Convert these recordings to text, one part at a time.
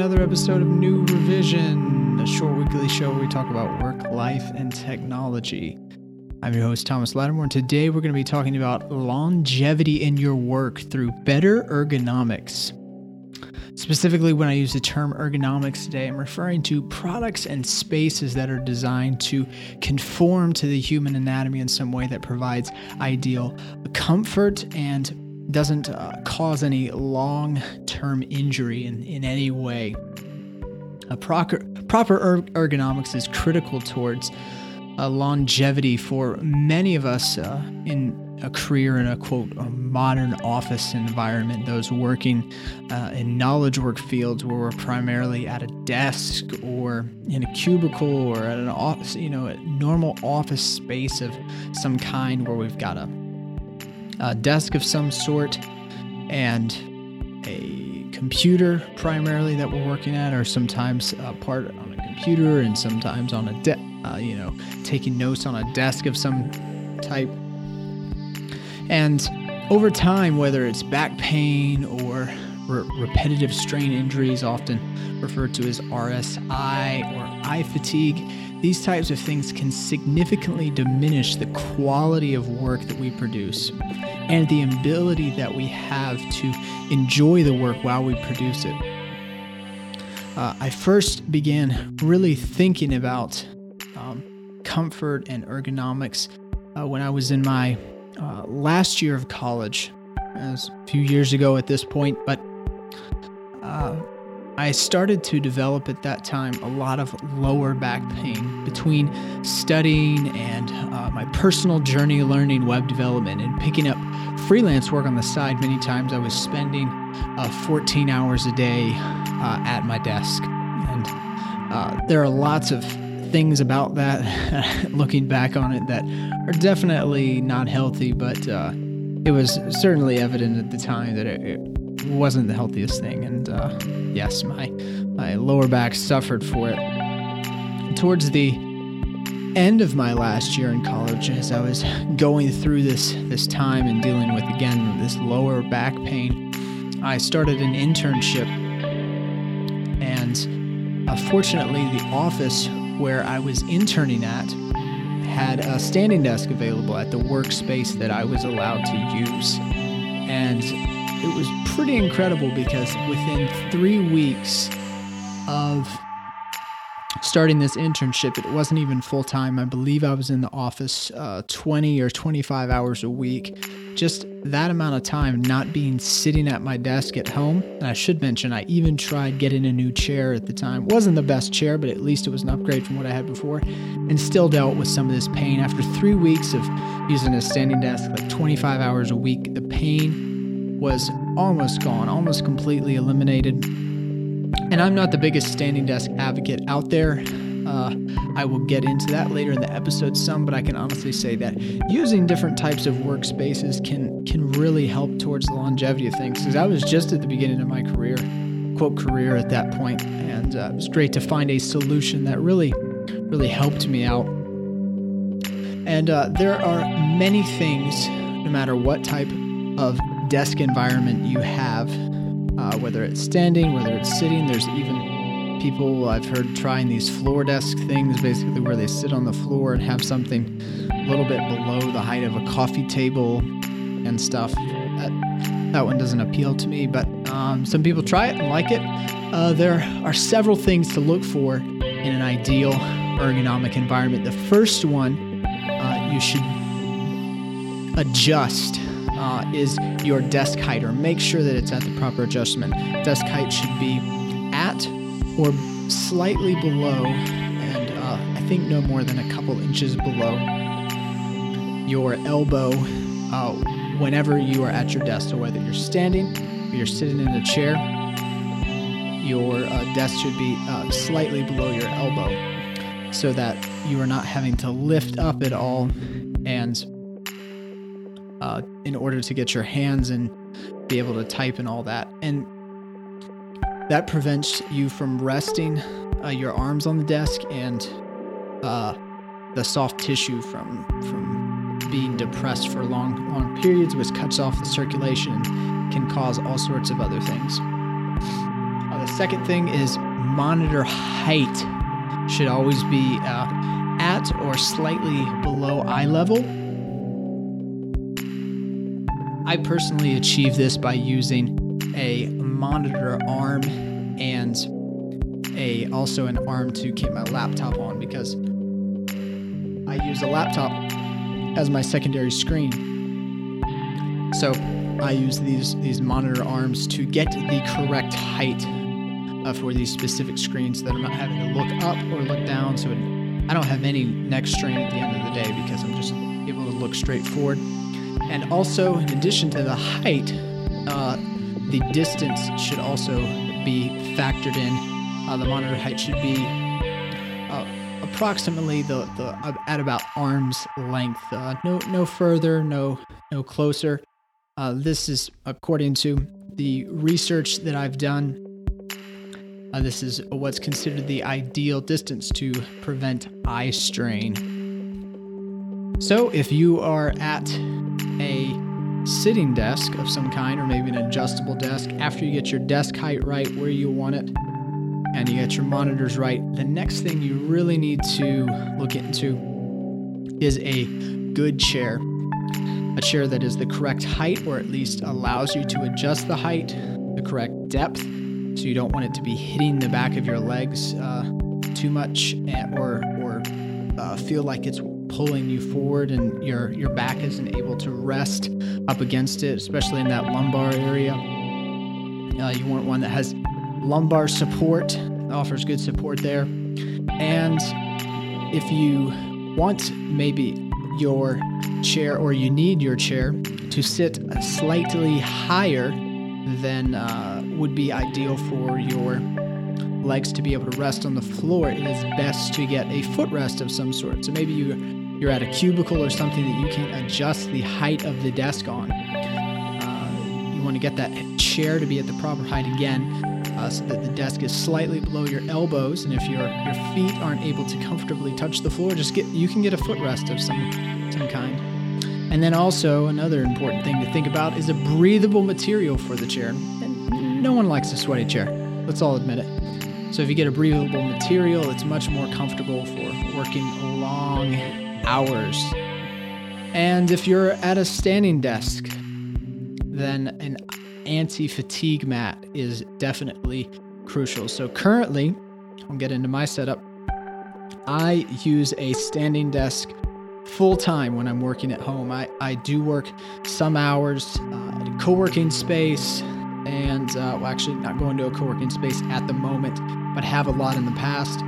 another episode of New Revision, a short weekly show where we talk about work, life, and technology. I'm your host, Thomas Lattimore, and today we're going to be talking about longevity in your work through better ergonomics. Specifically, when I use the term ergonomics today, I'm referring to products and spaces that are designed to conform to the human anatomy in some way that provides ideal comfort and doesn't uh, cause any long term injury in, in any way. A proper, proper ergonomics is critical towards uh, longevity for many of us uh, in a career in a quote a modern office environment those working uh, in knowledge work fields where we're primarily at a desk or in a cubicle or at an office you know a normal office space of some kind where we've got a a desk of some sort and a computer primarily that we're working at, or sometimes a part on a computer and sometimes on a desk, uh, you know, taking notes on a desk of some type. And over time, whether it's back pain or re- repetitive strain injuries, often referred to as RSI or eye fatigue, these types of things can significantly diminish the quality of work that we produce and the ability that we have to enjoy the work while we produce it. Uh, I first began really thinking about um, comfort and ergonomics uh, when I was in my uh, last year of college, as a few years ago at this point, but uh, I started to develop at that time a lot of lower back pain between studying and uh, my personal journey learning web development and picking up freelance work on the side. Many times I was spending uh, 14 hours a day uh, at my desk. And uh, there are lots of things about that, looking back on it, that are definitely not healthy, but uh, it was certainly evident at the time that it, it wasn't the healthiest thing. And uh, yes, my my lower back suffered for it. Towards the end of my last year in college, as I was going through this this time and dealing with again this lower back pain, I started an internship, and uh, fortunately, the office where I was interning at had a standing desk available at the workspace that I was allowed to use, and it was pretty incredible because within three weeks of starting this internship, it wasn't even full time. I believe I was in the office uh, 20 or 25 hours a week. Just that amount of time not being sitting at my desk at home. And I should mention, I even tried getting a new chair at the time. Wasn't the best chair, but at least it was an upgrade from what I had before. And still dealt with some of this pain. After three weeks of using a standing desk, like 25 hours a week, the pain was almost gone, almost completely eliminated. And I'm not the biggest standing desk advocate out there. Uh, I will get into that later in the episode some, but I can honestly say that using different types of workspaces can can really help towards the longevity of things. Because I was just at the beginning of my career, quote career at that point, and uh, it was great to find a solution that really really helped me out. And uh, there are many things, no matter what type of desk environment you have, uh, whether it's standing, whether it's sitting. There's even people I've heard trying these floor desk things, basically where they sit on the floor and have something a little bit below the height of a coffee table and stuff. That, that one doesn't appeal to me, but um, some people try it and like it. Uh, there are several things to look for in an ideal ergonomic environment. The first one, uh, you should adjust uh, is your desk height, or make sure that it's at the proper adjustment. Desk height should be at or slightly below, and uh, I think no more than a couple inches below your elbow uh, whenever you are at your desk. So whether you're standing or you're sitting in a chair, your uh, desk should be uh, slightly below your elbow so that you are not having to lift up at all and uh, in order to get your hands and be able to type and all that. And that prevents you from resting uh, your arms on the desk and uh, the soft tissue from from being depressed for long long periods, which cuts off the circulation and can cause all sorts of other things. Uh, the second thing is monitor height should always be uh, at or slightly below eye level. I personally achieve this by using a monitor arm and a also an arm to keep my laptop on because I use a laptop as my secondary screen. So I use these these monitor arms to get the correct height uh, for these specific screens that I'm not having to look up or look down. So it, I don't have any neck strain at the end of the day because I'm just able to look straight forward. And also, in addition to the height, uh, the distance should also be factored in. Uh, the monitor height should be uh, approximately the, the uh, at about arm's length. Uh, no no further, no no closer. Uh, this is according to the research that I've done. This is what's considered the ideal distance to prevent eye strain. So, if you are at a sitting desk of some kind, or maybe an adjustable desk, after you get your desk height right where you want it, and you get your monitors right, the next thing you really need to look into is a good chair. A chair that is the correct height or at least allows you to adjust the height, the correct depth, so you don't want it to be hitting the back of your legs uh, too much eh, or or uh, feel like it's pulling you forward and your your back isn't able to rest up against it, especially in that lumbar area. Uh, you want one that has lumbar support, offers good support there. And if you want maybe your chair or you need your chair to sit slightly higher than uh, would be ideal for your legs to be able to rest on the floor, it is best to get a footrest of some sort. So maybe you you're at a cubicle or something that you can't adjust the height of the desk on. Uh, you want to get that chair to be at the proper height again, uh, so that the desk is slightly below your elbows. And if your your feet aren't able to comfortably touch the floor, just get you can get a footrest of some some kind. And then also another important thing to think about is a breathable material for the chair. And no one likes a sweaty chair. Let's all admit it. So if you get a breathable material, it's much more comfortable for working long hours. And if you're at a standing desk, then an anti fatigue mat is definitely crucial. So currently, I'll get into my setup. I use a standing desk full time when I'm working at home. I, I do work some hours uh, at a co working space, and uh, well, actually, not going to a co working space at the moment, but have a lot in the past.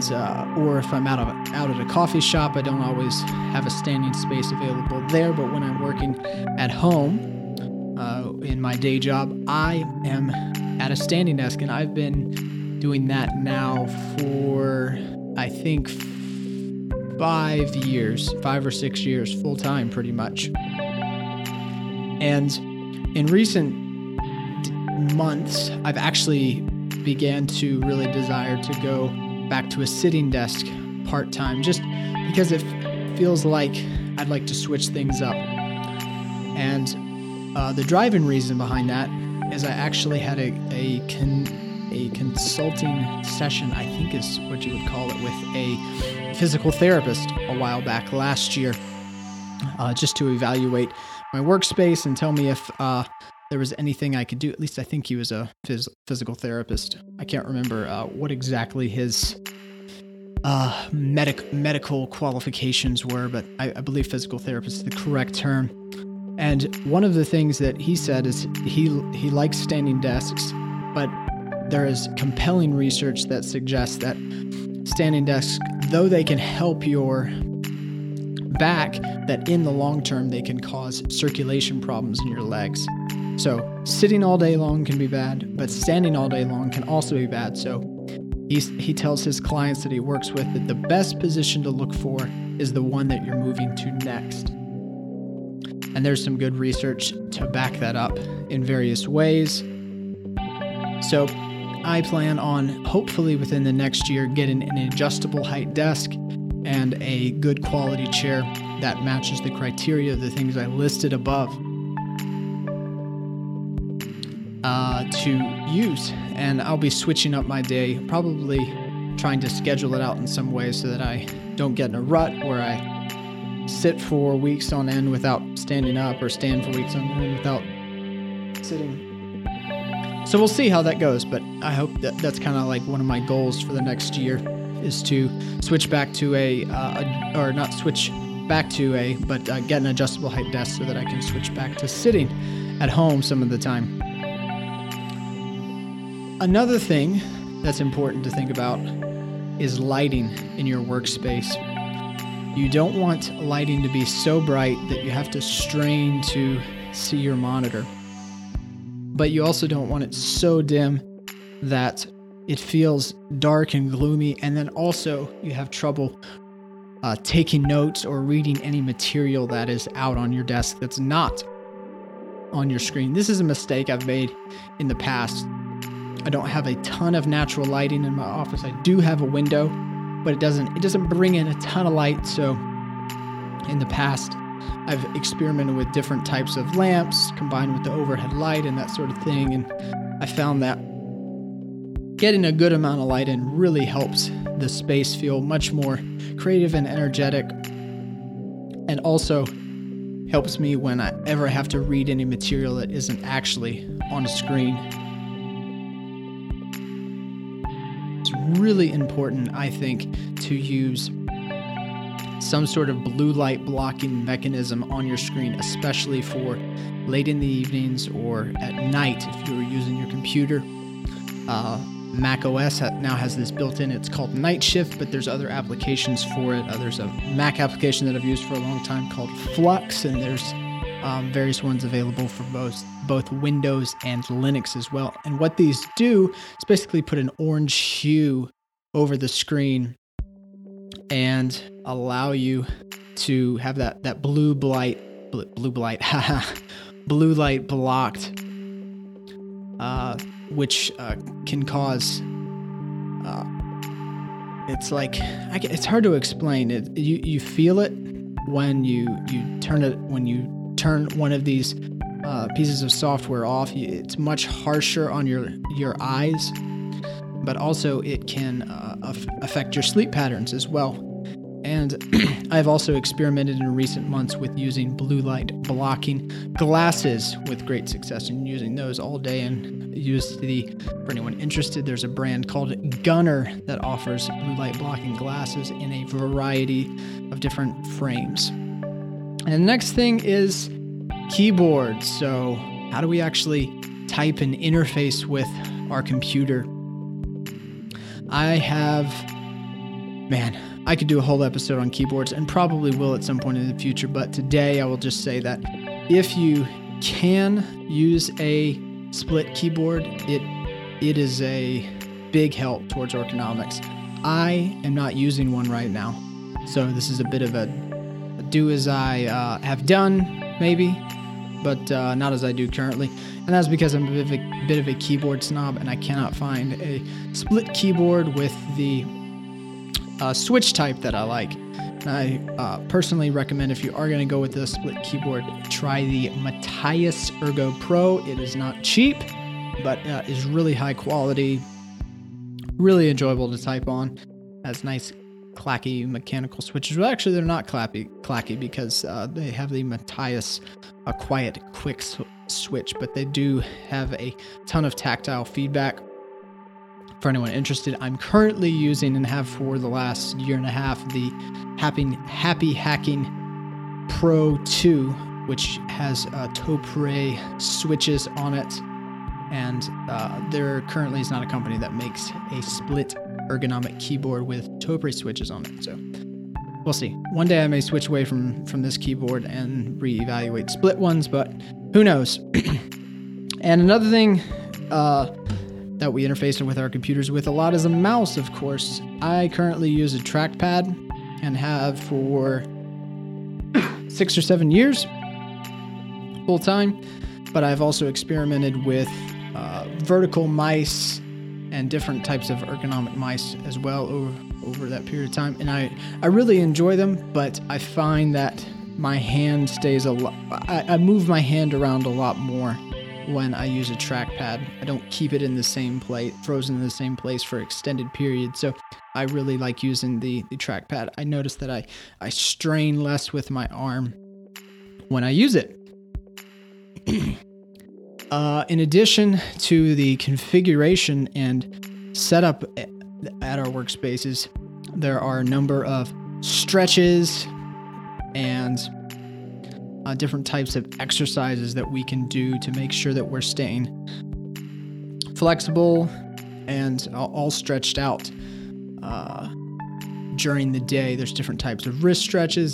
And uh, or if I'm out of out at a coffee shop, I don't always have a standing space available there. But when I'm working at home uh, in my day job, I am at a standing desk, and I've been doing that now for I think five years, five or six years, full time pretty much. And in recent months, I've actually began to really desire to go back to a sitting desk part time just because it feels like I'd like to switch things up. And uh, the driving reason behind that is I actually had a, a con- a consulting session, I think is what you would call it, with a physical therapist a while back last year, uh, just to evaluate my workspace and tell me if uh, there was anything I could do. At least I think he was a phys- physical therapist. I can't remember uh, what exactly his uh, medic- medical qualifications were, but I, I believe physical therapist is the correct term. And one of the things that he said is he he likes standing desks, but there is compelling research that suggests that standing desks, though they can help your back, that in the long term they can cause circulation problems in your legs. So, sitting all day long can be bad, but standing all day long can also be bad. So, he's, he tells his clients that he works with that the best position to look for is the one that you're moving to next. And there's some good research to back that up in various ways. So, I plan on hopefully within the next year getting an adjustable height desk and a good quality chair that matches the criteria of the things I listed above. Uh, to use. And I'll be switching up my day, probably trying to schedule it out in some way so that I don't get in a rut where I sit for weeks on end without standing up or stand for weeks on end without sitting. So we'll see how that goes, but I hope that that's kind of like one of my goals for the next year is to switch back to a, uh, a or not switch back to a, but uh, get an adjustable height desk so that I can switch back to sitting at home some of the time. Another thing that's important to think about is lighting in your workspace. You don't want lighting to be so bright that you have to strain to see your monitor. But you also don't want it so dim that it feels dark and gloomy, and then also you have trouble uh, taking notes or reading any material that is out on your desk that's not on your screen. This is a mistake I've made in the past I don't have a ton of natural lighting in my office. I do have a window, but it doesn't it doesn't bring in a ton of light. So in the past, I've experimented with different types of lamps combined with the overhead light and that sort of thing and I found that getting a good amount of light in really helps the space feel much more creative and energetic and also helps me when I ever have to read any material that isn't actually on a screen really important, I think, to use some sort of blue light blocking mechanism on your screen, especially for late in the evenings or at night if you're using your computer. Uh, Mac OS now has this built in. It's called Night Shift, but there's other applications for it. Uh, there's a Mac application that I've used for a long time called Flux, and there's um, various ones available for both both Windows and Linux as well. And what these do is basically put an orange hue over the screen and allow you to have that that blue light blue, blue light blue light blocked uh, which uh, can cause uh, it's like it's hard to explain it you you feel it when you you turn it when you turn one of these uh, pieces of software off, it's much harsher on your your eyes, but also it can uh, affect your sleep patterns as well. And I've also experimented in recent months with using blue light blocking glasses with great success and using those all day and used the for anyone interested there's a brand called Gunnar that offers blue light blocking glasses in a variety of different frames. And the next thing is keyboard. So, how do we actually type and interface with our computer? I have, man, I could do a whole episode on keyboards and probably will at some point in the future, but today I will just say that if you can use a split keyboard, it it is a big help towards ergonomics. I am not using one right now, so this is a bit of a, a do as I uh, have done, maybe, but uh, not as I do currently. And that's because I'm a bit, of a bit of a keyboard snob and I cannot find a split keyboard with the uh, switch type that I like. I uh, personally recommend if you are going to go with a split keyboard, try the Matias Ergo Pro. It is not cheap, but uh, is really high quality, really enjoyable to type on. Has nice clacky mechanical switches. Well, actually, they're not clappy, clacky because uh, they have the Matias a quiet, quick switch, but they do have a ton of tactile feedback. For anyone interested, I'm currently using and have for the last year and a half the Happy, Happy Hacking Pro 2, which has uh, Topre switches on it. And uh, there currently is not a company that makes a split ergonomic keyboard with Topre switches on it. So we'll see. One day I may switch away from from this keyboard and reevaluate split ones, but who knows? and another thing uh, that we interface with our computers with a lot is a mouse, of course. I currently use a trackpad and have for six or seven years full time, but I've also experimented with uh, vertical mice and different types of ergonomic mice as well over over that period of time and I I really enjoy them but I find that my hand stays a lot I, I move my hand around a lot more when I use a trackpad. I don't keep it in the same place, frozen in the same place for extended periods. So I really like using the, the trackpad. I notice that I, I strain less with my arm when I use it. uh, in addition to the configuration and setup at our workspaces, there are a number of stretches and uh, different types of exercises that we can do to make sure that we're staying flexible and all stretched out uh, during the day. There's different types of wrist stretches